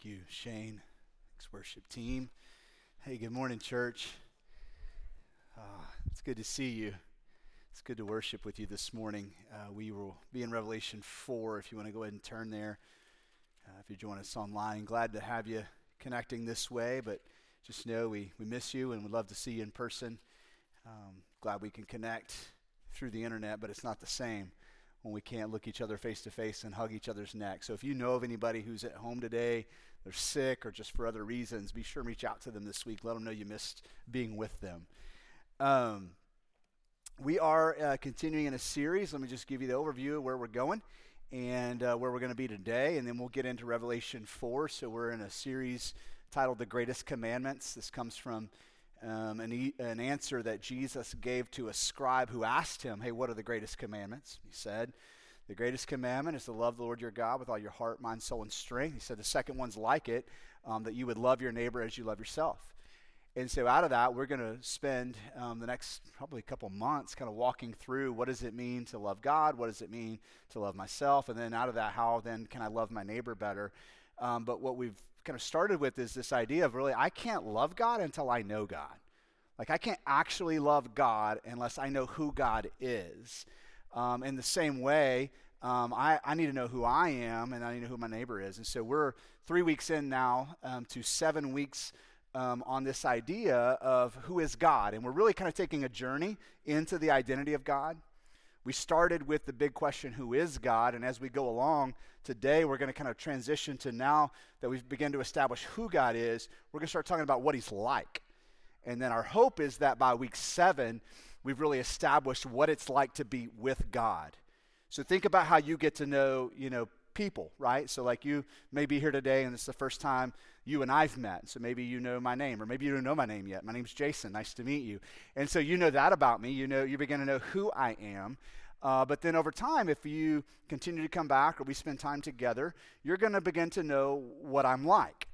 Thank you, Shane. Thanks, worship team. Hey, good morning, church. Uh, it's good to see you. It's good to worship with you this morning. Uh, we will be in Revelation 4 if you want to go ahead and turn there. Uh, if you join us online, glad to have you connecting this way, but just know we, we miss you and would love to see you in person. Um, glad we can connect through the internet, but it's not the same when we can't look each other face to face and hug each other's neck. So if you know of anybody who's at home today, they're sick or just for other reasons, be sure and reach out to them this week. Let them know you missed being with them. Um, we are uh, continuing in a series. Let me just give you the overview of where we're going and uh, where we're going to be today, and then we'll get into Revelation 4. So we're in a series titled The Greatest Commandments. This comes from um, an, e- an answer that Jesus gave to a scribe who asked him, Hey, what are the greatest commandments? He said, The greatest commandment is to love the Lord your God with all your heart, mind, soul, and strength. He said, The second one's like it, um, that you would love your neighbor as you love yourself. And so, out of that, we're going to spend um, the next probably a couple months kind of walking through what does it mean to love God? What does it mean to love myself? And then, out of that, how then can I love my neighbor better? Um, but what we've kind of started with is this idea of really, I can't love God until I know God. Like, I can't actually love God unless I know who God is. Um, in the same way, um, I, I, need to know who I am and I need to know who my neighbor is. And so we're three weeks in now um, to seven weeks um, on this idea of who is God. And we're really kind of taking a journey into the identity of God. We started with the big question, who is God? And as we go along today, we're going to kind of transition to now that we've begun to establish who God is, we're going to start talking about what he's like. And then our hope is that by week seven, we've really established what it's like to be with God. So think about how you get to know, you know, people, right? So like you may be here today and it's the first time you and I've met. So maybe you know my name, or maybe you don't know my name yet. My name's Jason. Nice to meet you. And so you know that about me. You know, you begin to know who I am. Uh, but then over time, if you continue to come back or we spend time together, you're going to begin to know what I'm like.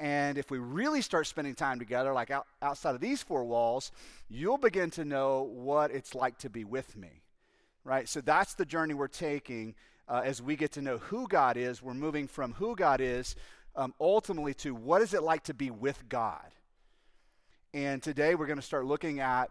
And if we really start spending time together, like out, outside of these four walls, you'll begin to know what it's like to be with me. Right? So that's the journey we're taking uh, as we get to know who God is. We're moving from who God is um, ultimately to what is it like to be with God. And today we're going to start looking at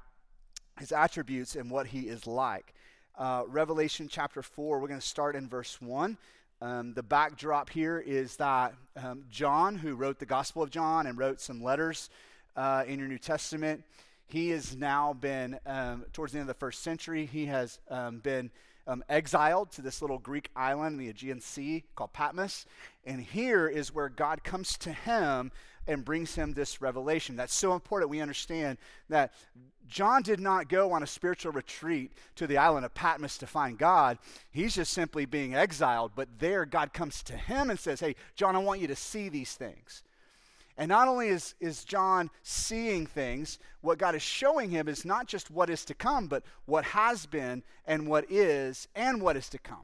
his attributes and what he is like uh, Revelation chapter 4. We're going to start in verse 1. Um, the backdrop here is that um, John, who wrote the Gospel of John and wrote some letters uh, in your New Testament, he has now been, um, towards the end of the first century, he has um, been um, exiled to this little Greek island in the Aegean Sea called Patmos. And here is where God comes to him and brings him this revelation. That's so important we understand that John did not go on a spiritual retreat to the island of Patmos to find God. He's just simply being exiled. But there, God comes to him and says, Hey, John, I want you to see these things. And not only is, is John seeing things, what God is showing him is not just what is to come, but what has been and what is and what is to come.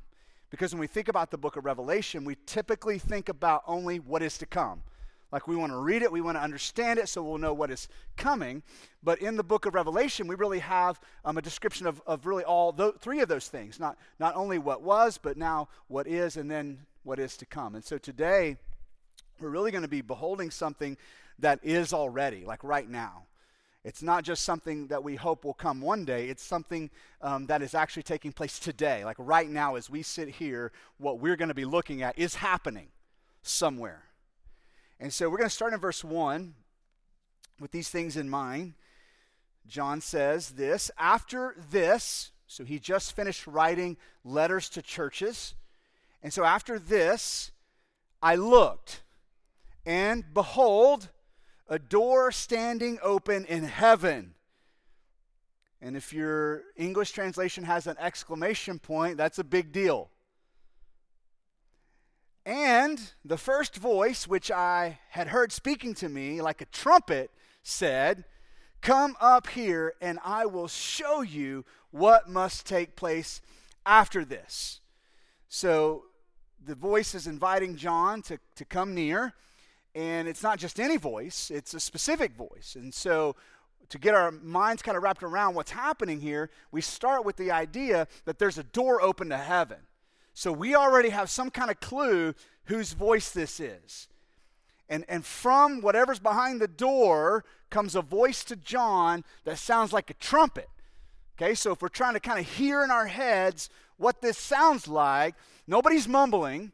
Because when we think about the book of Revelation, we typically think about only what is to come. Like we want to read it, we want to understand it so we'll know what is coming. But in the book of Revelation, we really have um, a description of, of really all th- three of those things not, not only what was, but now what is, and then what is to come. And so today, we're really going to be beholding something that is already, like right now. It's not just something that we hope will come one day. It's something um, that is actually taking place today. Like right now, as we sit here, what we're going to be looking at is happening somewhere. And so we're going to start in verse 1 with these things in mind. John says this After this, so he just finished writing letters to churches. And so after this, I looked and behold, a door standing open in heaven. And if your English translation has an exclamation point, that's a big deal. And the first voice, which I had heard speaking to me like a trumpet, said, Come up here, and I will show you what must take place after this. So the voice is inviting John to, to come near. And it's not just any voice, it's a specific voice. And so, to get our minds kind of wrapped around what's happening here, we start with the idea that there's a door open to heaven. So, we already have some kind of clue whose voice this is. And, and from whatever's behind the door comes a voice to John that sounds like a trumpet. Okay, so if we're trying to kind of hear in our heads what this sounds like, nobody's mumbling,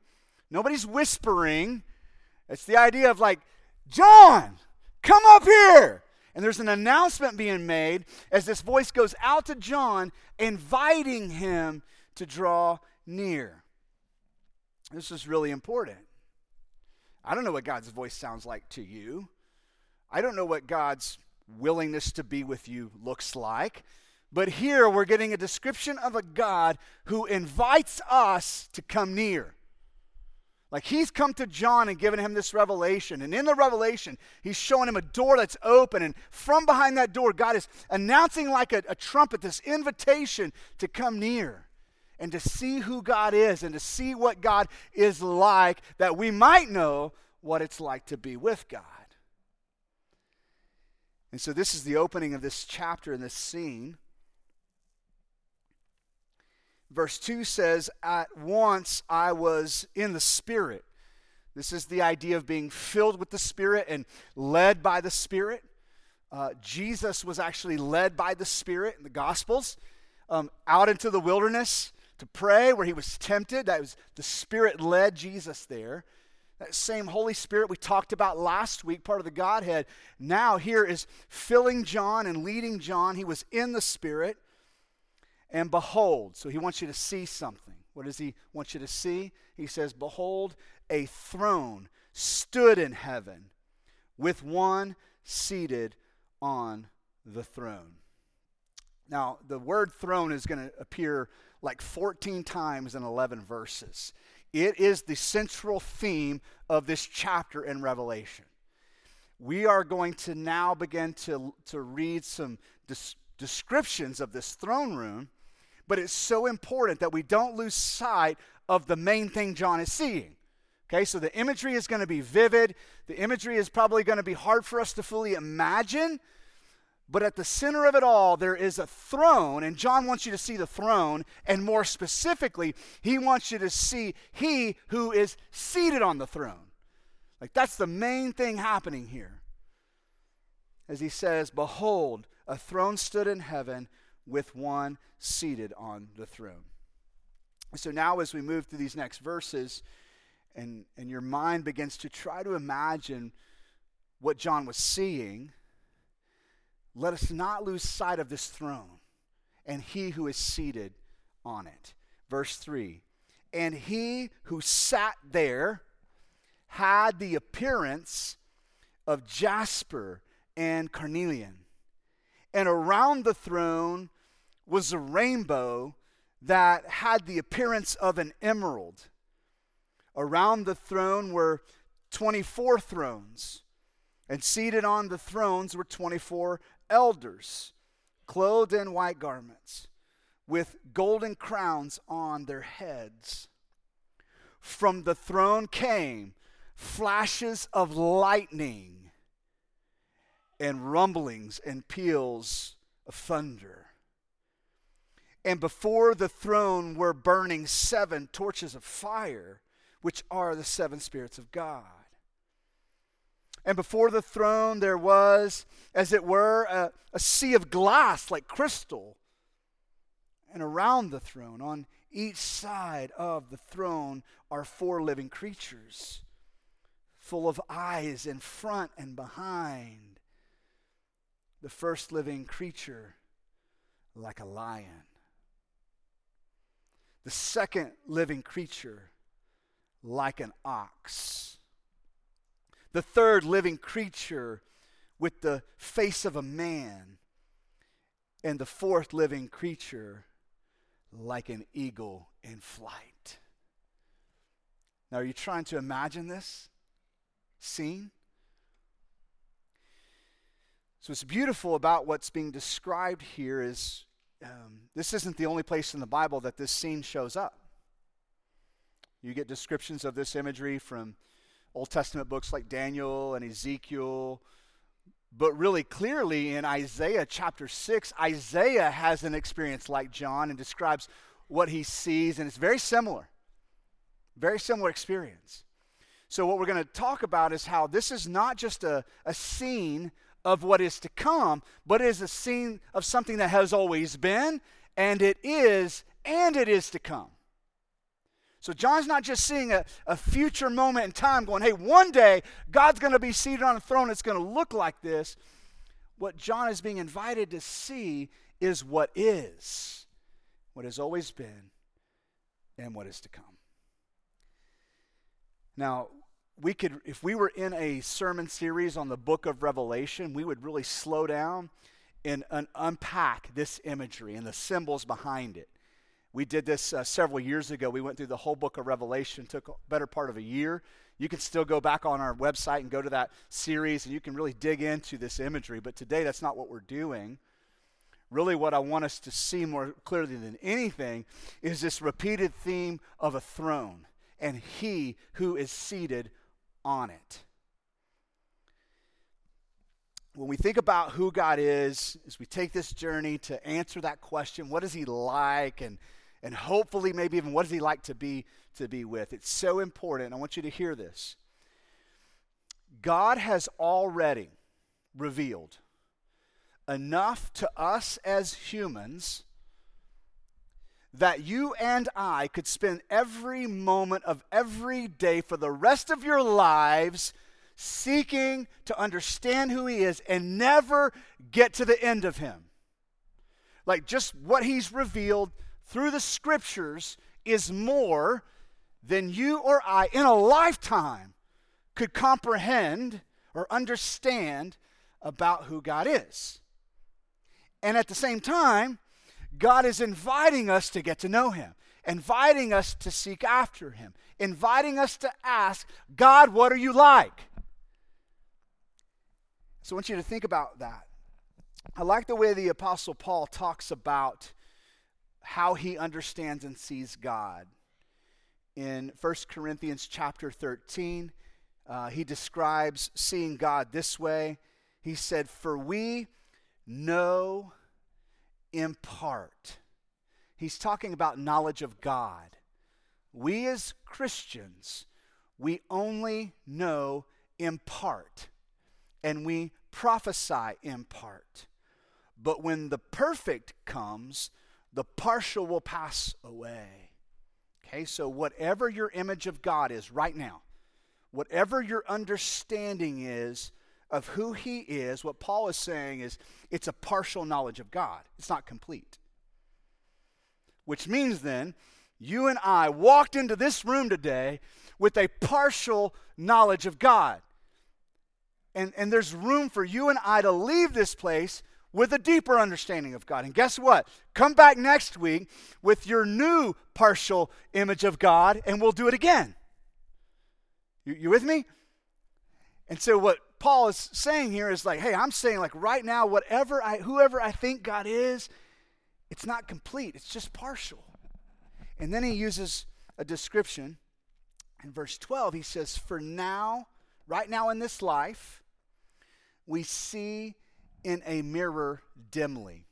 nobody's whispering. It's the idea of like, John, come up here. And there's an announcement being made as this voice goes out to John, inviting him to draw near. This is really important. I don't know what God's voice sounds like to you. I don't know what God's willingness to be with you looks like. But here we're getting a description of a God who invites us to come near. Like he's come to John and given him this revelation. And in the revelation, he's showing him a door that's open. And from behind that door, God is announcing like a, a, trumpet this invitation to come near and to see who God is and to see what God is like, that we might know what it's like to be with God. And so this is the opening of this chapter and this scene. Verse 2 says, At once I was in the Spirit. This is the idea of being filled with the Spirit and led by the Spirit. Uh, Jesus was actually led by the Spirit in the Gospels um, out into the wilderness to pray where he was tempted. That was the Spirit led Jesus there. That same Holy Spirit we talked about last week, part of the Godhead, now here is filling John and leading John. He was in the Spirit and behold. So he wants you to see something. What does he want you to see? He says, Behold, a throne stood in heaven with one seated on the throne. Now, the word throne is going to appear like 14 times in 11 verses. It is the central theme of this chapter in Revelation. We are going to now begin to, to read some des- descriptions of this throne room but it's so important that we don't lose sight of the main thing John is seeing. Okay, so the imagery is going to be vivid. The imagery is probably going to be hard for us to fully imagine. But at the center of it all, there is a throne, and John wants you to see the throne, and more specifically, he wants you to see he who is seated on the throne. Like that's the main thing happening here. As he says, Behold, a throne stood in heaven with one seated on the throne. So now, as we move through these next verses, and, and your mind begins to try to imagine what John was seeing, let us not lose sight of this throne and he who is seated on it. Verse 3 And he who sat there had the appearance of jasper and carnelian. And around the throne was a rainbow that had the appearance of an emerald. Around the throne were 24 thrones, and seated on the thrones were 24 elders, clothed in white garments, with golden crowns on their heads. From the throne came flashes of lightning and rumblings and peals of thunder. And before the throne were burning seven torches of fire, which are the seven spirits of God. And before the throne there was, as it were, a, a sea of glass like crystal. And around the throne, on each side of the throne, are four living creatures, full of eyes in front and behind. The first living creature, like a lion the second living creature like an ox. The third living creature with the face of a man. And the fourth living creature like an eagle in flight. Now, are you trying to imagine this scene? So, what's beautiful about what's being described here is um, this isn't the only place in the Bible that this scene shows up. You get descriptions of this imagery from Old Testament books like Daniel and Ezekiel. But really clearly in Isaiah chapter 6, Isaiah has an experience like John and describes what he sees, and it's very similar. Very similar experience. So, what we're going to talk about is how this is not just a, a scene of what is to come, but it is a scene of something that has always been, and it is, and it is to come. So John's not just seeing a, a future moment in time going, hey, one day God's going to be seated on a throne. It's going to look like this. What John is being invited to see is what is, what has always been, and what is to come. Now, we could, if we were in a sermon series on the book of Revelation, we would really slow down and, and unpack this imagery and the symbols behind it. We did this uh, several years ago. We went through the whole book of Revelation, took a better part of a year. You can still go back on our website and go to that series, and you can really dig into this imagery. But today, that's not what we're doing. Really, what I want us to see more clearly than anything is this repeated theme of a throne and he who is seated on it. When we think about who God is, as we take this journey to answer that question, what is he like? And and hopefully maybe even what does he like to be to be with it's so important i want you to hear this god has already revealed enough to us as humans that you and I could spend every moment of every day for the rest of your lives seeking to understand who He is and never get to the end of Him. Like just what He's revealed through the scriptures is more than you or I in a lifetime could comprehend or understand about who God is. And at the same time, God is inviting us to get to know Him, inviting us to seek after Him, inviting us to ask, God, what are you like? So I want you to think about that. I like the way the Apostle Paul talks about how he understands and sees God. In 1 Corinthians chapter 13, uh, he describes seeing God this way. He said, For we know in part. He's talking about knowledge of God. We as Christians, we only know in part, and we prophesy in part. But when the perfect comes, the partial will pass away. Okay, so whatever your image of God is right now, whatever your understanding is of who He is, what Paul is saying is it's a partial knowledge of God, it's not complete. Which means then, you and I walked into this room today with a partial knowledge of God. And, and there's room for you and I to leave this place with a deeper understanding of God. And guess what? Come back next week with your new partial image of God, and we'll do it again. You, you with me? And so, what Paul is saying here is like, hey, I'm saying, like, right now, whatever I, whoever I think God is, it's not complete, it's just partial. And then he uses a description in verse 12. He says, For now, right now in this life, we see in a mirror dimly.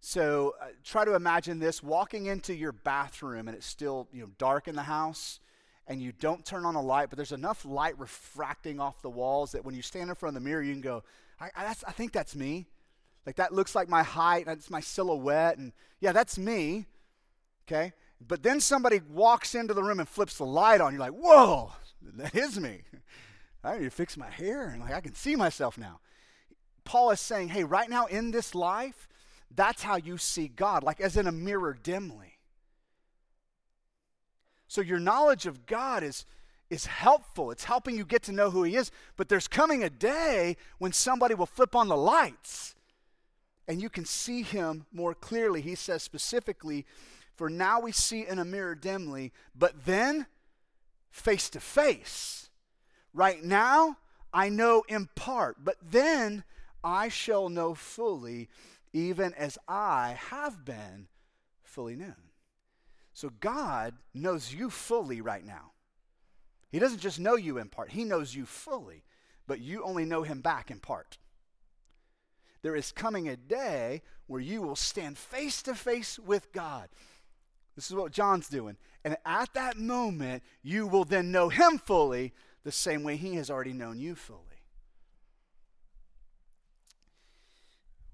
So uh, try to imagine this walking into your bathroom and it's still you know dark in the house and you don't turn on a light, but there's enough light refracting off the walls that when you stand in front of the mirror, you can go, I, I, I think that's me. Like that looks like my height, that's my silhouette, and yeah, that's me. Okay? But then somebody walks into the room and flips the light on. You're like, whoa, that is me. I need to fix my hair, and like I can see myself now. Paul is saying, hey, right now in this life, that's how you see God, like as in a mirror dimly. So your knowledge of God is, is helpful. It's helping you get to know who He is. But there's coming a day when somebody will flip on the lights and you can see Him more clearly. He says specifically, For now we see in a mirror dimly, but then face to face. Right now, I know in part, but then I shall know fully, even as I have been fully known. So God knows you fully right now. He doesn't just know you in part, He knows you fully, but you only know Him back in part. There is coming a day where you will stand face to face with God. This is what John's doing. And at that moment, you will then know him fully the same way he has already known you fully.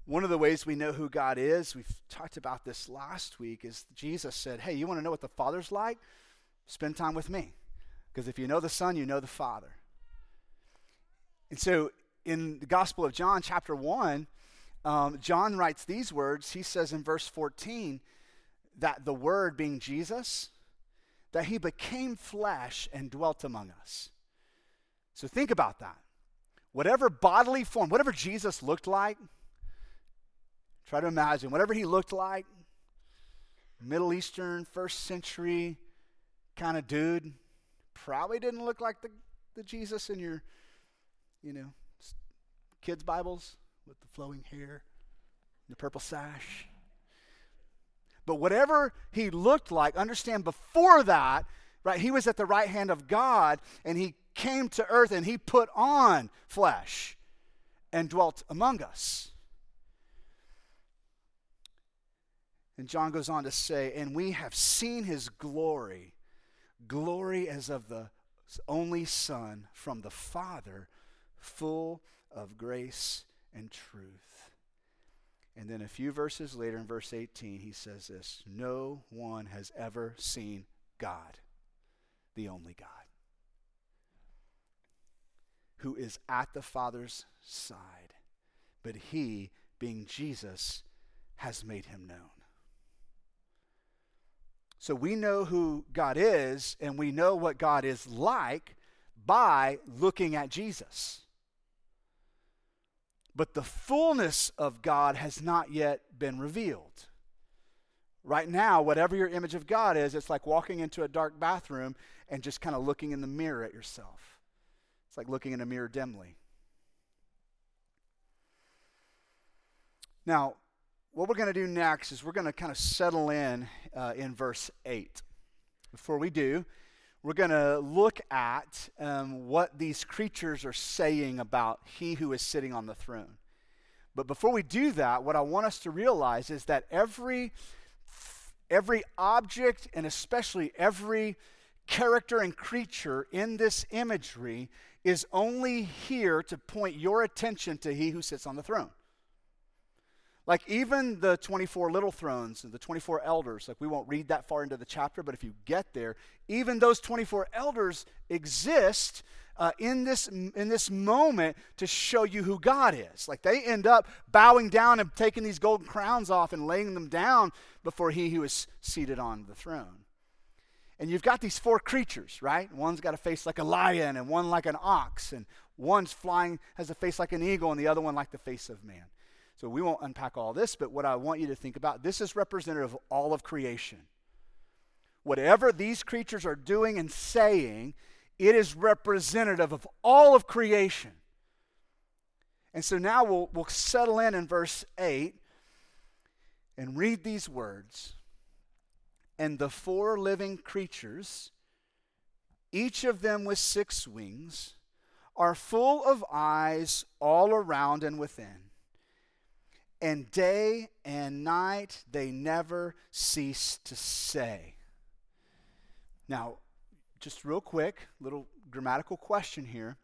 One of the ways we know who God is, we've talked about this last week, is Jesus said, Hey, you want to know what the Father's like? Spend time with me. Because if you know the Son, you know the Father. And so in the Gospel of John, chapter 1, um, John writes these words. He says in verse 14 that the Word being Jesus, that he became flesh and dwelt among us. So think about that. Whatever bodily form, whatever Jesus looked like, try to imagine whatever he looked like, Middle Eastern, first century kind of dude, probably didn't look like the, the Jesus in your, you know, kids' Bibles with the flowing hair, the purple sash. But whatever he looked like, understand before that, right, he was at the right hand of God and he came to earth and he put on flesh and dwelt among us. And John goes on to say, and we have seen his glory, glory as of the only Son from the Father, full of grace and truth. And then a few verses later, in verse 18, he says this No one has ever seen God, the only God, who is at the Father's side, but he, being Jesus, has made him known. So we know who God is, and we know what God is like by looking at Jesus. But the fullness of God has not yet been revealed. Right now, whatever your image of God is, it's like walking into a dark bathroom and just kind of looking in the mirror at yourself. It's like looking in a mirror dimly. Now, what we're going to do next is we're going to kind of settle in uh, in verse 8. Before we do, we're going to look at um, what these creatures are saying about he who is sitting on the throne. But before we do that, what I want us to realize is that every, every object and especially every character and creature in this imagery is only here to point your attention to he who sits on the throne. Like even the 24 little thrones and the 24 elders, like we won't read that far into the chapter, but if you get there, even those 24 elders exist uh, in, this, in this moment to show you who God is. Like they end up bowing down and taking these golden crowns off and laying them down before he who is seated on the throne. And you've got these four creatures, right? One's got a face like a lion, and one like an ox, and one's flying, has a face like an eagle, and the other one like the face of man. So we won't unpack all this, but what I want you to think about this is representative of all of creation. Whatever these creatures are doing and saying, it is representative of all of creation. And so now we'll, we'll settle in in verse 8 and read these words. And the four living creatures, each of them with six wings, are full of eyes all around and within and day and night they never cease to say. Now, just real quick, little grammatical question here.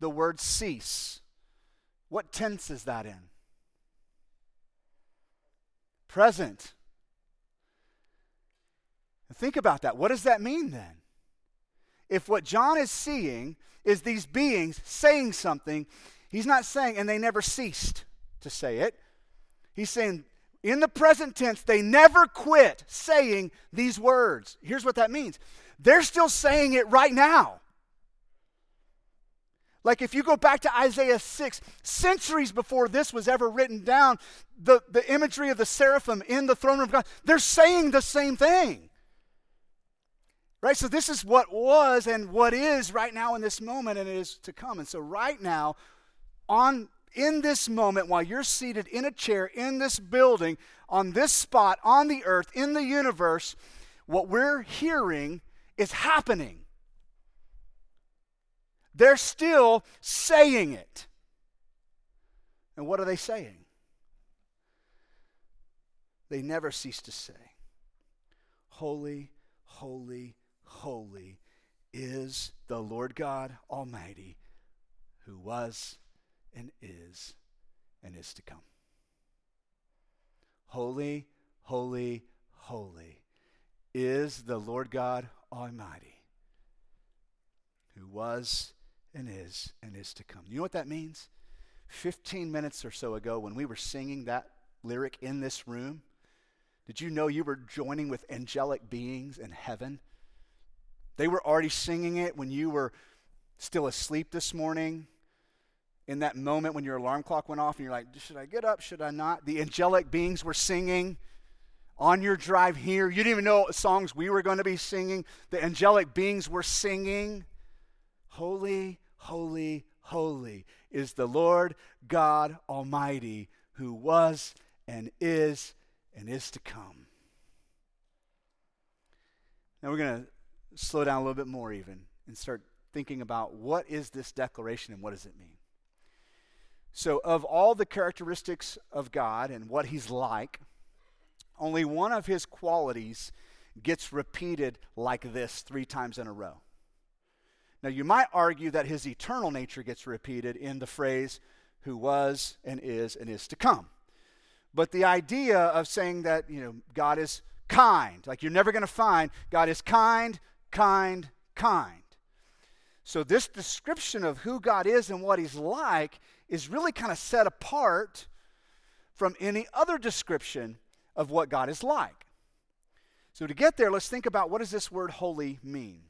The word cease, what tense is that in? Present. Think about that. What does that mean then? If what John is seeing is these beings saying something, he's not saying, and they never ceased to say it. He's saying, in the present tense, they never quit saying these words. Here's what that means they're still saying it right now. Like if you go back to Isaiah 6, centuries before this was ever written down, the, the imagery of the seraphim in the throne room of God, they're saying the same thing. Right? So this is what was and what is right now in this moment, and it is to come. And so right now, on in this moment, while you're seated in a chair in this building, on this spot, on the earth, in the universe, what we're hearing is happening. They're still saying it. And what are they saying? They never cease to say, holy, holy, holy is the Lord God Almighty, who was and is and is to come. Holy, holy, holy is the Lord God Almighty, who was and is and is to come. You know what that means? 15 minutes or so ago, when we were singing that lyric in this room, did you know you were joining with angelic beings in heaven? They were already singing it when you were still asleep this morning. In that moment when your alarm clock went off and you're like, should I get up? Should I not? The angelic beings were singing on your drive here. You didn't even know what songs we were going to be singing. The angelic beings were singing. Holy, holy, holy is the Lord God Almighty who was and is and is to come. Now we're going to slow down a little bit more, even, and start thinking about what is this declaration and what does it mean. So, of all the characteristics of God and what He's like, only one of His qualities gets repeated like this three times in a row. Now, you might argue that His eternal nature gets repeated in the phrase, who was and is and is to come. But the idea of saying that, you know, God is kind, like you're never going to find God is kind, kind, kind. So, this description of who God is and what He's like is really kind of set apart from any other description of what God is like. So, to get there, let's think about what does this word holy mean?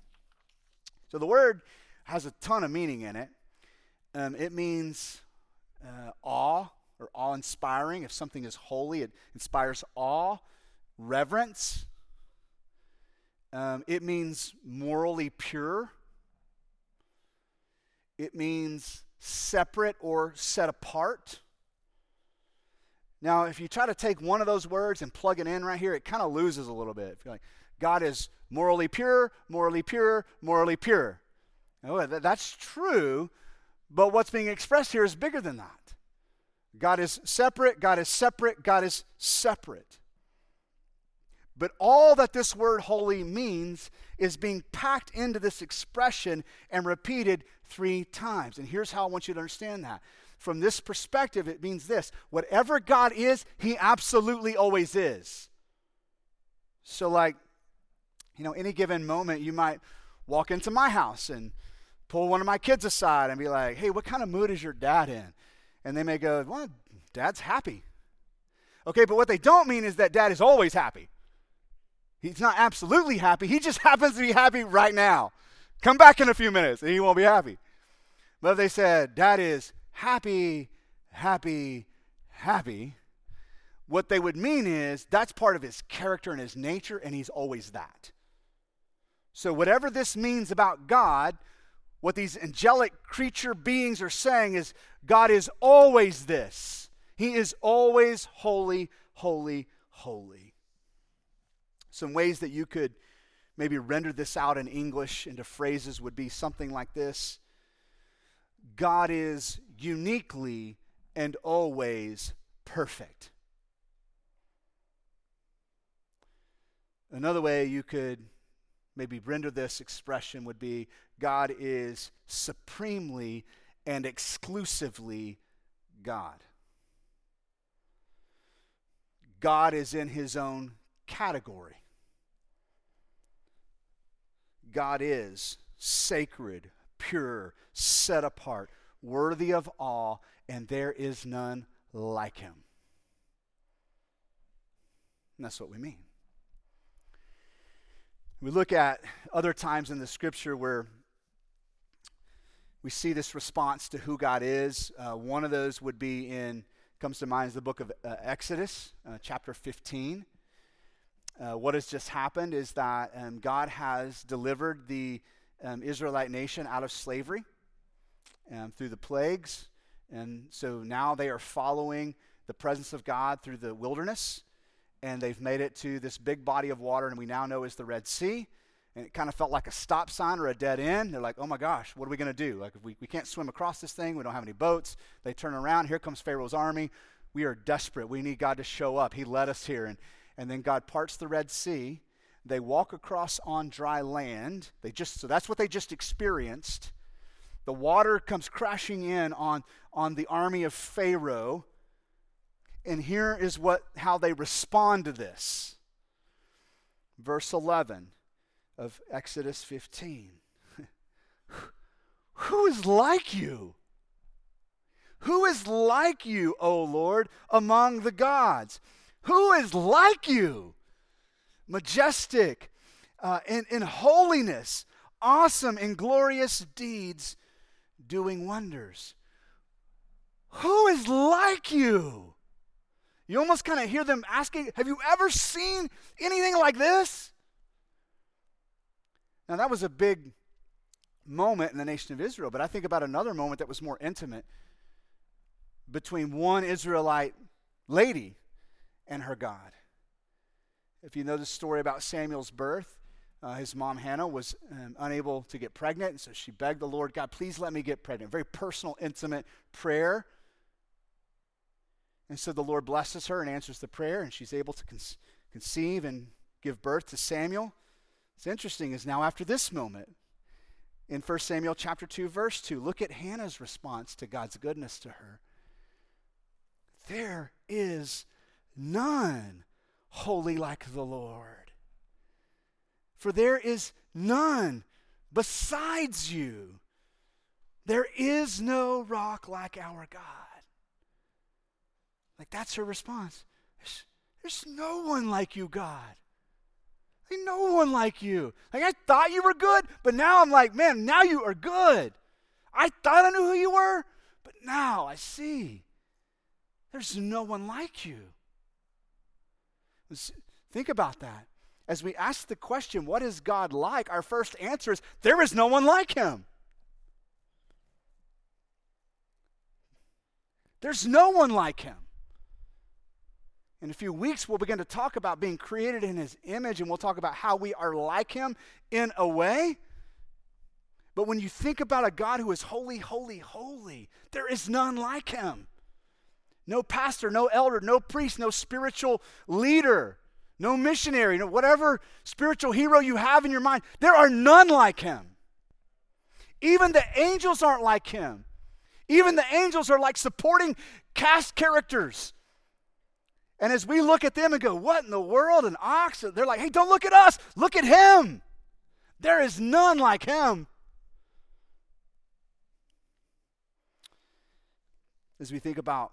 So, the word has a ton of meaning in it. Um, it means uh, awe or awe inspiring. If something is holy, it inspires awe, reverence, um, it means morally pure. It means separate or set apart. Now, if you try to take one of those words and plug it in right here, it kind of loses a little bit. If you're like, God is morally pure, morally pure, morally pure. Oh, that's true, but what's being expressed here is bigger than that. God is separate, God is separate, God is separate. But all that this word holy means is being packed into this expression and repeated three times. And here's how I want you to understand that. From this perspective, it means this whatever God is, He absolutely always is. So, like, you know, any given moment, you might walk into my house and pull one of my kids aside and be like, hey, what kind of mood is your dad in? And they may go, well, dad's happy. Okay, but what they don't mean is that dad is always happy. He's not absolutely happy. He just happens to be happy right now. Come back in a few minutes and he won't be happy. But they said, Dad is happy, happy, happy, what they would mean is that's part of his character and his nature, and he's always that. So, whatever this means about God, what these angelic creature beings are saying is God is always this. He is always holy, holy, holy. Some ways that you could maybe render this out in English into phrases would be something like this God is uniquely and always perfect. Another way you could maybe render this expression would be God is supremely and exclusively God. God is in his own category. God is sacred, pure, set apart, worthy of awe, and there is none like him. And that's what we mean. We look at other times in the scripture where we see this response to who God is. Uh, one of those would be in, comes to mind, is the book of uh, Exodus, uh, chapter 15. Uh, what has just happened is that um, God has delivered the um, Israelite nation out of slavery um, through the plagues. And so now they are following the presence of God through the wilderness. And they've made it to this big body of water, and we now know is the Red Sea. And it kind of felt like a stop sign or a dead end. They're like, oh my gosh, what are we going to do? Like, we, we can't swim across this thing. We don't have any boats. They turn around. Here comes Pharaoh's army. We are desperate. We need God to show up. He led us here. And and then God parts the Red Sea. They walk across on dry land. They just so that's what they just experienced. The water comes crashing in on, on the army of Pharaoh. And here is what how they respond to this. Verse 11 of Exodus 15. Who is like you? Who is like you, O Lord, among the gods? Who is like you? Majestic uh, in, in holiness, awesome in glorious deeds, doing wonders. Who is like you? You almost kind of hear them asking, Have you ever seen anything like this? Now, that was a big moment in the nation of Israel, but I think about another moment that was more intimate between one Israelite lady and her God. If you know the story about Samuel's birth, uh, his mom Hannah was um, unable to get pregnant, and so she begged the Lord, God, please let me get pregnant. Very personal, intimate prayer. And so the Lord blesses her and answers the prayer, and she's able to con- conceive and give birth to Samuel. It's interesting is now after this moment, in 1 Samuel chapter 2 verse 2, look at Hannah's response to God's goodness to her. There is none holy like the Lord. For there is none besides you. There is no rock like our God. Like that's her response. There's, there's no one like you, God. Like no one like you. Like I thought you were good, but now I'm like, man, now you are good. I thought I knew who you were, but now I see. There's no one like you. Think about that. As we ask the question, what is God like? Our first answer is, there is no one like him. There's no one like him. In a few weeks, we'll begin to talk about being created in his image, and we'll talk about how we are like him in a way. But when you think about a God who is holy, holy, holy, there is none like him. No pastor, no elder, no priest, no spiritual leader, no missionary, no whatever spiritual hero you have in your mind. There are none like him. Even the angels aren't like him. Even the angels are like supporting cast characters. And as we look at them and go, What in the world? An ox? They're like, Hey, don't look at us. Look at him. There is none like him. As we think about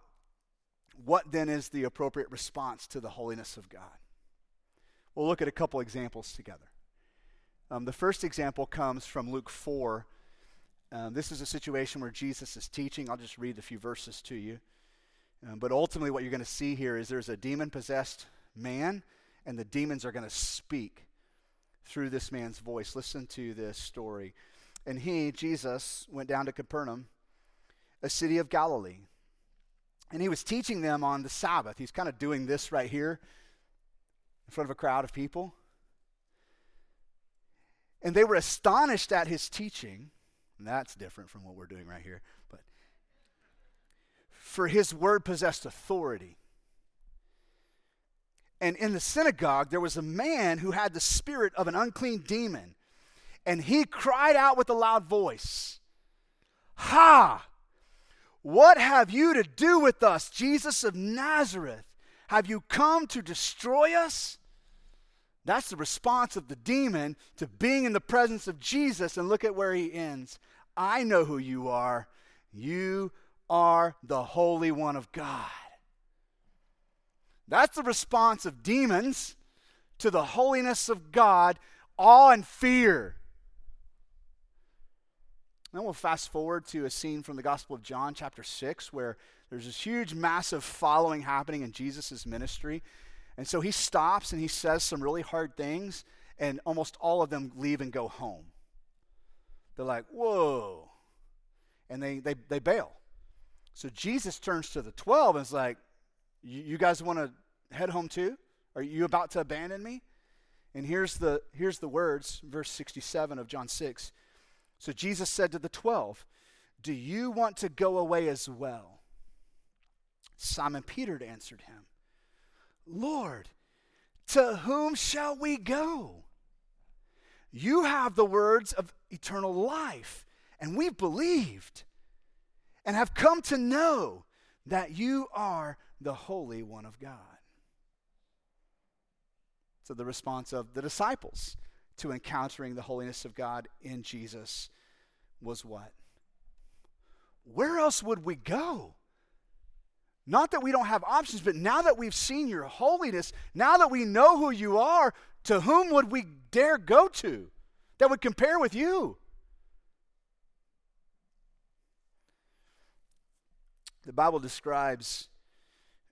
what then is the appropriate response to the holiness of God? We'll look at a couple examples together. Um, the first example comes from Luke 4. Um, this is a situation where Jesus is teaching. I'll just read a few verses to you. Um, but ultimately, what you're going to see here is there's a demon possessed man, and the demons are going to speak through this man's voice. Listen to this story. And he, Jesus, went down to Capernaum, a city of Galilee and he was teaching them on the Sabbath. He's kind of doing this right here in front of a crowd of people. And they were astonished at his teaching. And that's different from what we're doing right here. But for his word possessed authority. And in the synagogue, there was a man who had the spirit of an unclean demon. And he cried out with a loud voice, Ha! What have you to do with us, Jesus of Nazareth? Have you come to destroy us? That's the response of the demon to being in the presence of Jesus. And look at where he ends. I know who you are. You are the Holy One of God. That's the response of demons to the holiness of God, awe and fear. Then we'll fast forward to a scene from the Gospel of John, chapter 6, where there's this huge, massive following happening in Jesus' ministry. And so he stops and he says some really hard things, and almost all of them leave and go home. They're like, whoa. And they, they, they bail. So Jesus turns to the 12 and is like, you guys want to head home too? Are you about to abandon me? And here's the, here's the words, verse 67 of John 6. So Jesus said to the twelve, Do you want to go away as well? Simon Peter answered him, Lord, To whom shall we go? You have the words of eternal life, and we've believed and have come to know that you are the Holy One of God. So, the response of the disciples to encountering the holiness of God in Jesus was what? Where else would we go? Not that we don't have options, but now that we've seen your holiness, now that we know who you are, to whom would we dare go to that would compare with you? The Bible describes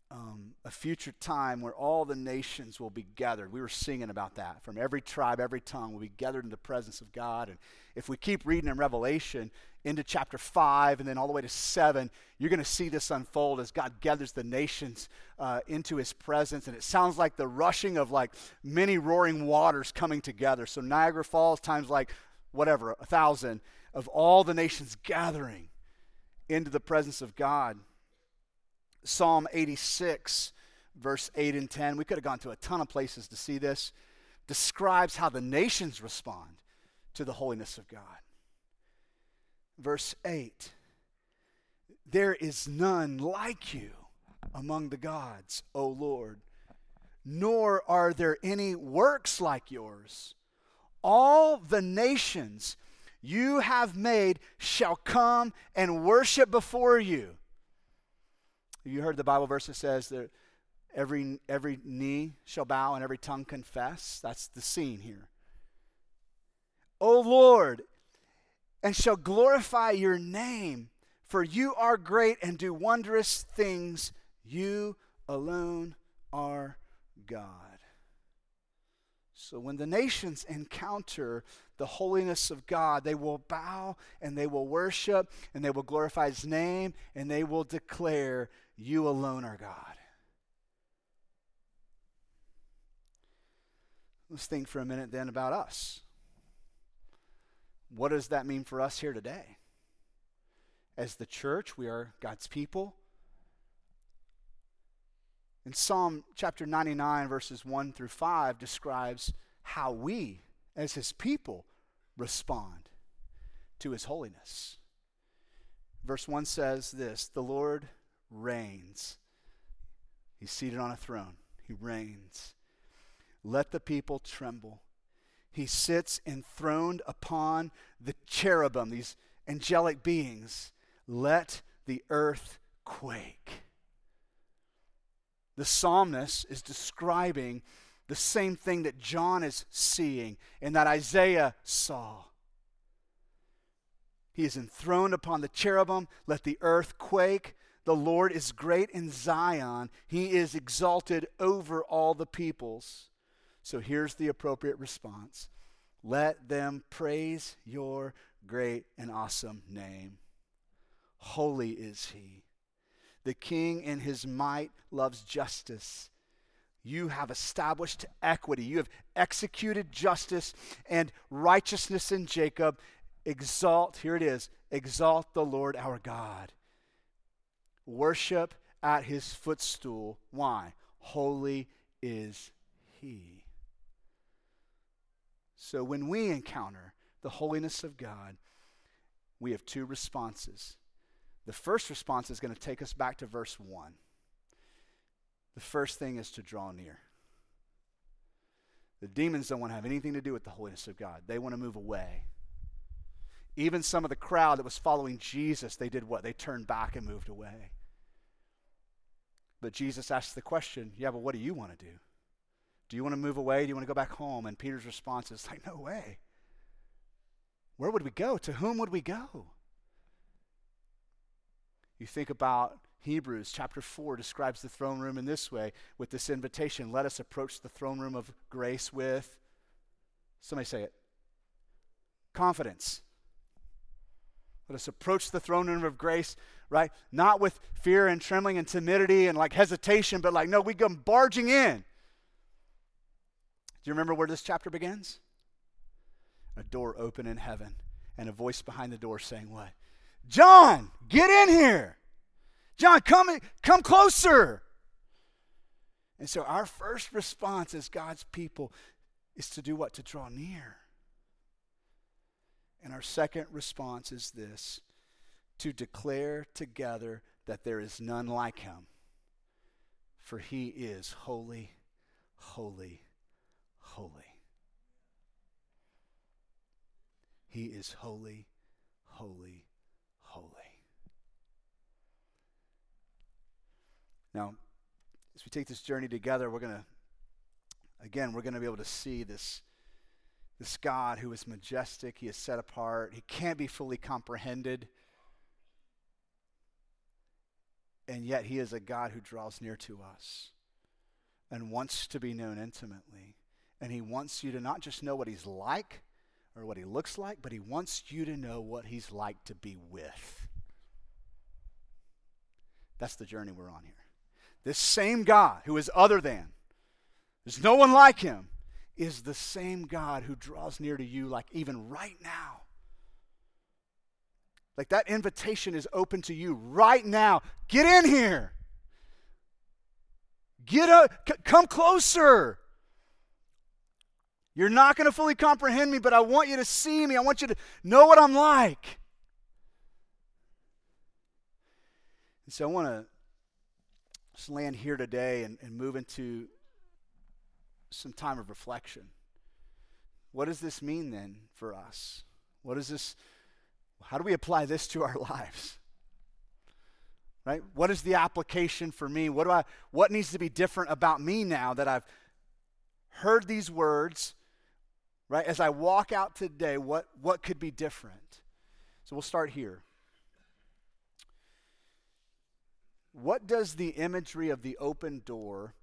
um, a future time where all the nations will be gathered. We were singing about that. From every tribe, every tongue will be gathered in the presence of God. And if we keep reading in Revelation into chapter 5 and then all the way to 7, you're going to see this unfold as God gathers the nations uh, into his presence. And it sounds like the rushing of like many roaring waters coming together. So Niagara Falls times like whatever, a thousand of all the nations gathering into the presence of God. Psalm 86, verse 8 and 10, we could have gone to a ton of places to see this, describes how the nations respond to the holiness of God. Verse 8 There is none like you among the gods, O Lord, nor are there any works like yours. All the nations you have made shall come and worship before you. You heard the Bible verse that says that every, every knee shall bow and every tongue confess. That's the scene here. O Lord, and shall glorify your name, for you are great and do wondrous things. You alone are God. So when the nations encounter the holiness of God, they will bow and they will worship and they will glorify his name and they will declare you alone are God. Let's think for a minute then about us. What does that mean for us here today? As the church, we are God's people. In Psalm chapter 99, verses 1 through 5, describes how we, as his people, respond to his holiness. Verse 1 says this The Lord reigns. He's seated on a throne. He reigns. Let the people tremble. He sits enthroned upon the cherubim, these angelic beings. Let the earth quake. The psalmist is describing the same thing that John is seeing and that Isaiah saw. He is enthroned upon the cherubim. Let the earth quake. The Lord is great in Zion, He is exalted over all the peoples. So here's the appropriate response Let them praise your great and awesome name. Holy is He. The King in His might loves justice. You have established equity. You have executed justice and righteousness in Jacob. Exalt, here it is, exalt the Lord our God worship at his footstool. Why? Holy is he. So when we encounter the holiness of God, we have two responses. The first response is going to take us back to verse 1. The first thing is to draw near. The demons don't want to have anything to do with the holiness of God, they want to move away. Even some of the crowd that was following Jesus, they did what? They turned back and moved away. But Jesus asks the question, yeah, but what do you want to do? Do you want to move away? Do you want to go back home? And Peter's response is like, no way. Where would we go? To whom would we go? You think about Hebrews chapter 4 describes the throne room in this way with this invitation let us approach the throne room of grace with, somebody say it, confidence. Let us approach the throne room of grace, right? Not with fear and trembling and timidity and like hesitation, but like, no, we come barging in. Do you remember where this chapter begins? A door open in heaven and a voice behind the door saying, What? John, get in here. John, come, come closer. And so our first response as God's people is to do what? To draw near. And our second response is this to declare together that there is none like him, for he is holy, holy, holy. He is holy, holy, holy. Now, as we take this journey together, we're going to, again, we're going to be able to see this, this God who is majestic, he is set apart, he can't be fully comprehended. And yet, he is a God who draws near to us and wants to be known intimately. And he wants you to not just know what he's like or what he looks like, but he wants you to know what he's like to be with. That's the journey we're on here. This same God who is other than, there's no one like him, is the same God who draws near to you, like even right now. Like that invitation is open to you right now. Get in here. Get up, c- come closer. You're not going to fully comprehend me, but I want you to see me. I want you to know what I'm like. And so I want to just land here today and, and move into some time of reflection. What does this mean then for us? What does this, how do we apply this to our lives? Right? What is the application for me? What do I what needs to be different about me now that I've heard these words? Right? As I walk out today, what what could be different? So we'll start here. What does the imagery of the open door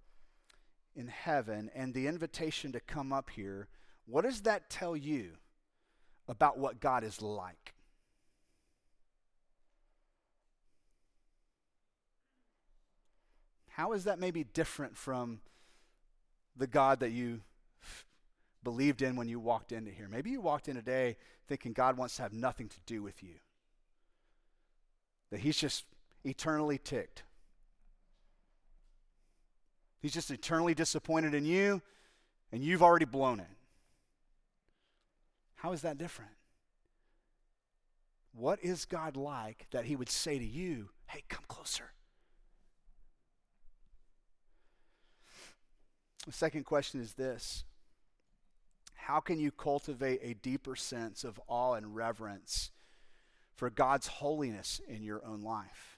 in heaven and the invitation to come up here, what does that tell you about what God is like? How is that maybe different from the God that you believed in when you walked into here? Maybe you walked in today thinking God wants to have nothing to do with you, that He's just eternally ticked. He's just eternally disappointed in you, and you've already blown it. How is that different? What is God like that He would say to you, hey, come closer? The second question is this How can you cultivate a deeper sense of awe and reverence for God's holiness in your own life?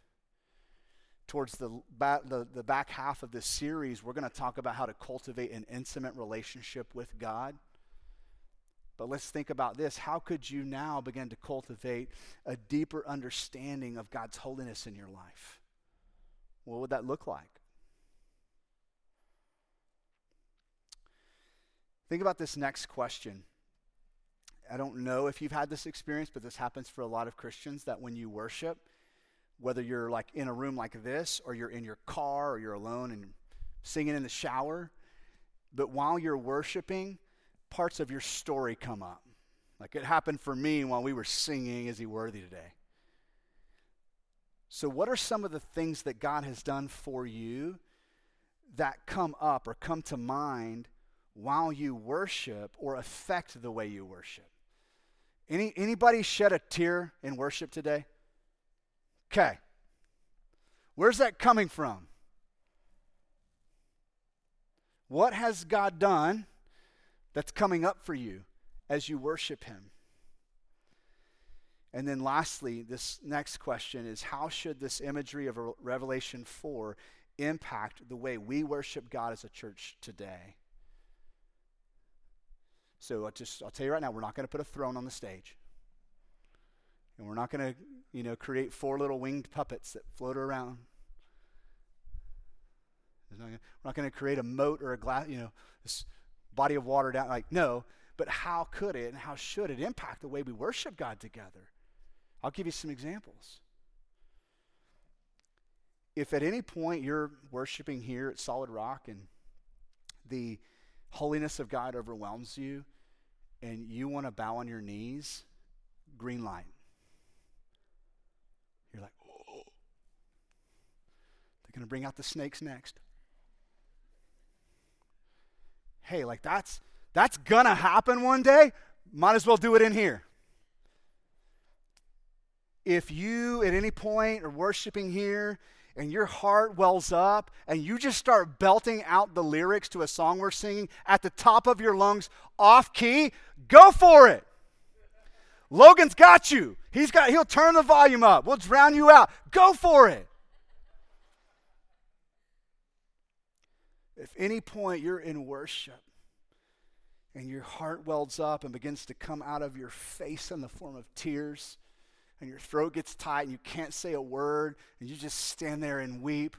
Towards the back, the, the back half of this series, we're going to talk about how to cultivate an intimate relationship with God. But let's think about this. How could you now begin to cultivate a deeper understanding of God's holiness in your life? What would that look like? Think about this next question. I don't know if you've had this experience, but this happens for a lot of Christians that when you worship, whether you're like in a room like this or you're in your car or you're alone and singing in the shower. But while you're worshiping, parts of your story come up. Like it happened for me while we were singing, Is He Worthy today? So, what are some of the things that God has done for you that come up or come to mind while you worship or affect the way you worship? Any, anybody shed a tear in worship today? Okay. Where's that coming from? What has God done that's coming up for you as you worship Him? And then, lastly, this next question is how should this imagery of Revelation 4 impact the way we worship God as a church today? So, I'll, just, I'll tell you right now, we're not going to put a throne on the stage. And we're not going to, you know, create four little winged puppets that float around. We're not going to create a moat or a glass, you know, this body of water down. Like, no. But how could it and how should it impact the way we worship God together? I'll give you some examples. If at any point you're worshiping here at Solid Rock and the holiness of God overwhelms you and you want to bow on your knees, green light. You're like, oh. They're going to bring out the snakes next. hey, like that's that's gonna happen one day. Might as well do it in here. If you at any point are worshiping here and your heart wells up and you just start belting out the lyrics to a song we're singing at the top of your lungs off key, go for it. Logan's got you. He's got he'll turn the volume up. We'll drown you out. Go for it. If any point you're in worship and your heart welds up and begins to come out of your face in the form of tears, and your throat gets tight and you can't say a word, and you just stand there and weep,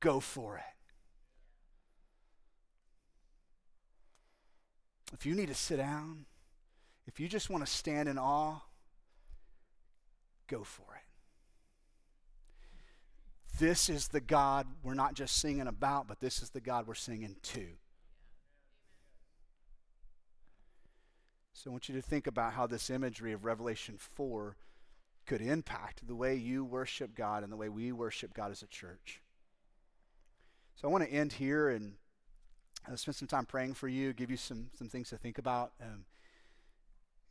go for it. If you need to sit down, if you just want to stand in awe, go for it. This is the God we're not just singing about, but this is the God we're singing to. So I want you to think about how this imagery of Revelation 4 could impact the way you worship God and the way we worship God as a church. So I want to end here and uh, spend some time praying for you, give you some, some things to think about. Um,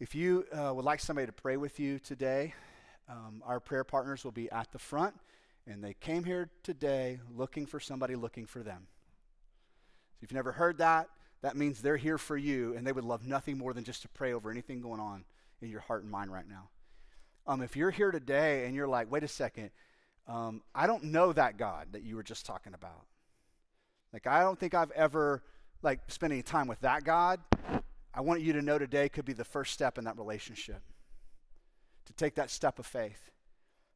if you uh, would like somebody to pray with you today, um, our prayer partners will be at the front, and they came here today looking for somebody looking for them. So if you've never heard that, that means they're here for you, and they would love nothing more than just to pray over anything going on in your heart and mind right now. Um, if you're here today and you're like, wait a second, um, I don't know that God that you were just talking about. Like, I don't think I've ever like spent any time with that God. I want you to know today could be the first step in that relationship. To take that step of faith,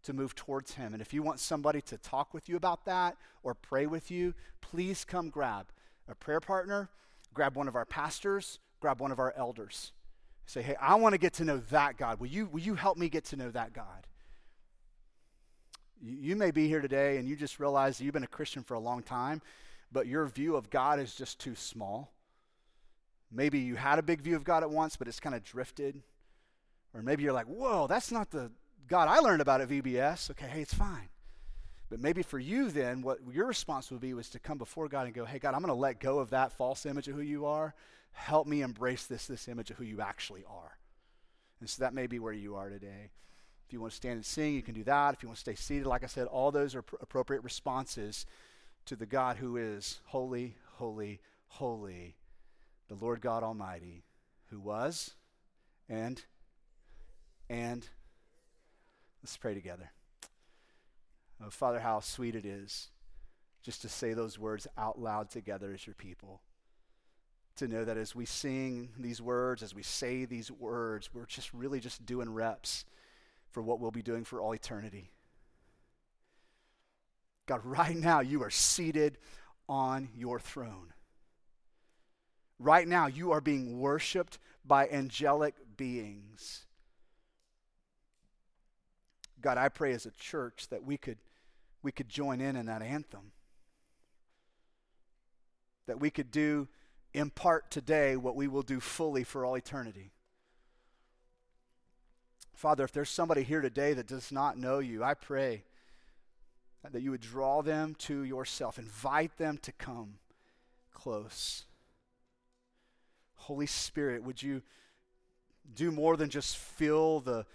to move towards Him. And if you want somebody to talk with you about that or pray with you, please come grab a prayer partner grab one of our pastors, grab one of our elders. Say, hey, I want to get to know that God. Will you, will you help me get to know that God? You, you may be here today and you just realize you've been a Christian for a long time, but your view of God is just too small. Maybe you had a big view of God at once, but it's kind of drifted. Or maybe you're like, whoa, that's not the God I learned about at VBS. Okay, hey, it's fine. But maybe for you, then, what your response would be was to come before God and go, Hey, God, I'm going to let go of that false image of who you are. Help me embrace this, this image of who you actually are. And so that may be where you are today. If you want to stand and sing, you can do that. If you want to stay seated, like I said, all those are pr- appropriate responses to the God who is holy, holy, holy, the Lord God Almighty, who was and, and, let's pray together. Oh, Father, how sweet it is just to say those words out loud together as your people. To know that as we sing these words, as we say these words, we're just really just doing reps for what we'll be doing for all eternity. God, right now you are seated on your throne. Right now you are being worshiped by angelic beings. God, I pray as a church that we could we could join in in that anthem. That we could do in part today what we will do fully for all eternity. Father, if there's somebody here today that does not know you, I pray that you would draw them to yourself, invite them to come close. Holy Spirit, would you do more than just fill the, the,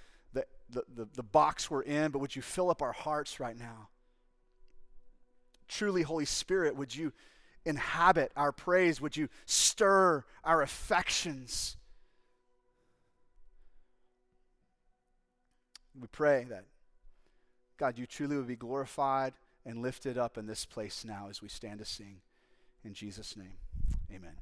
the, the, the box we're in, but would you fill up our hearts right now? truly, Holy Spirit, would you inhabit our praise? Would you stir our affections? We pray that, God, you truly would be glorified and lifted up in this place now as we stand to sing. In Jesus' name, amen.